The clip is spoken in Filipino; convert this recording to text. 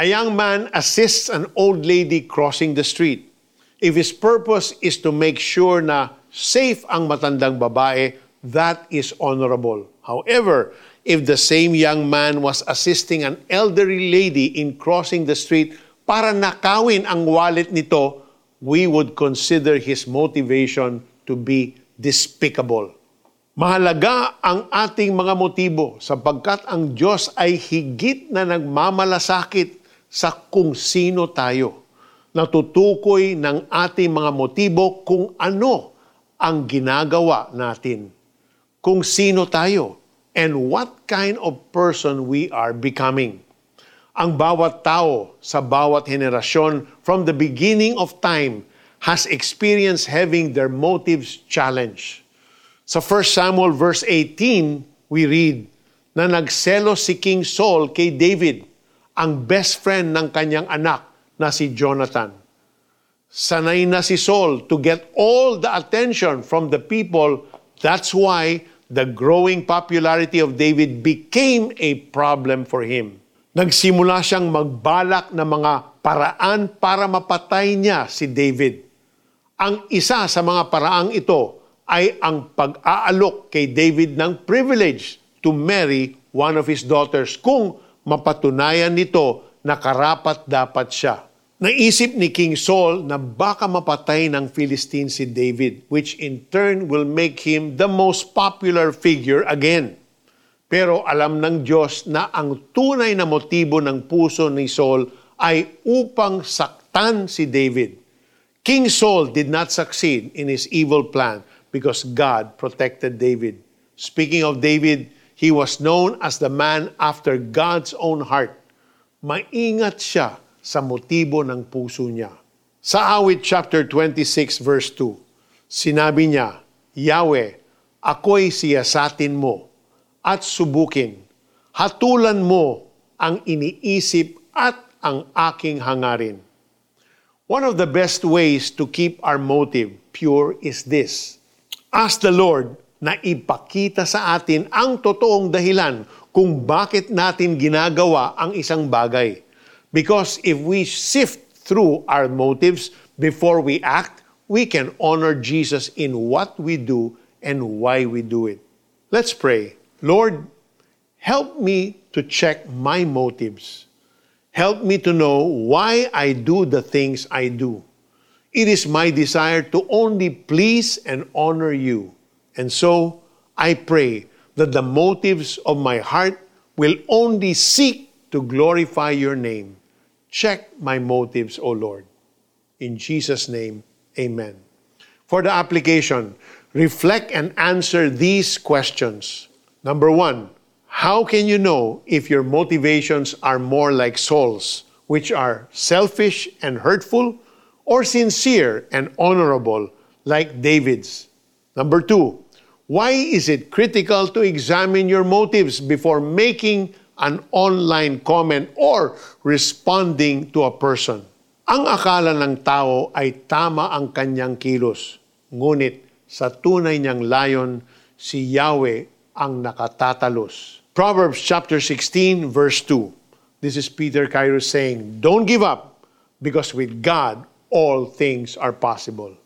A young man assists an old lady crossing the street. If his purpose is to make sure na safe ang matandang babae, that is honorable. However, if the same young man was assisting an elderly lady in crossing the street para nakawin ang wallet nito, we would consider his motivation to be despicable. Mahalaga ang ating mga motibo sapagkat ang Diyos ay higit na nagmamalasakit sa kung sino tayo. Natutukoy ng ating mga motibo kung ano ang ginagawa natin. Kung sino tayo and what kind of person we are becoming. Ang bawat tao sa bawat henerasyon from the beginning of time has experienced having their motives challenged. Sa 1 Samuel verse 18, we read na nagselo si King Saul kay David ang best friend ng kanyang anak na si Jonathan. Sanay na si Saul to get all the attention from the people. That's why the growing popularity of David became a problem for him. Nagsimula siyang magbalak ng mga paraan para mapatay niya si David. Ang isa sa mga paraang ito ay ang pag-aalok kay David ng privilege to marry one of his daughters kung mapatunayan nito na karapat dapat siya. Naisip ni King Saul na baka mapatay ng Philistine si David, which in turn will make him the most popular figure again. Pero alam ng Diyos na ang tunay na motibo ng puso ni Saul ay upang saktan si David. King Saul did not succeed in his evil plan because God protected David. Speaking of David, He was known as the man after God's own heart. Maingat siya sa motibo ng puso niya. Sa awit chapter 26 verse 2, sinabi niya, Yahweh, ako'y siyasatin mo at subukin. Hatulan mo ang iniisip at ang aking hangarin. One of the best ways to keep our motive pure is this. Ask the Lord na ipakita sa atin ang totoong dahilan kung bakit natin ginagawa ang isang bagay. Because if we sift through our motives before we act, we can honor Jesus in what we do and why we do it. Let's pray. Lord, help me to check my motives. Help me to know why I do the things I do. It is my desire to only please and honor you. And so, I pray that the motives of my heart will only seek to glorify your name. Check my motives, O Lord. In Jesus' name, amen. For the application, reflect and answer these questions. Number one, how can you know if your motivations are more like Saul's, which are selfish and hurtful, or sincere and honorable, like David's? Number two, why is it critical to examine your motives before making an online comment or responding to a person? Ang akala ng tao ay tama ang kanyang kilos, ngunit sa tunay niyang layon, si Yahweh ang nakatatalos. Proverbs chapter 16 verse 2. This is Peter Kairos saying, Don't give up, because with God all things are possible.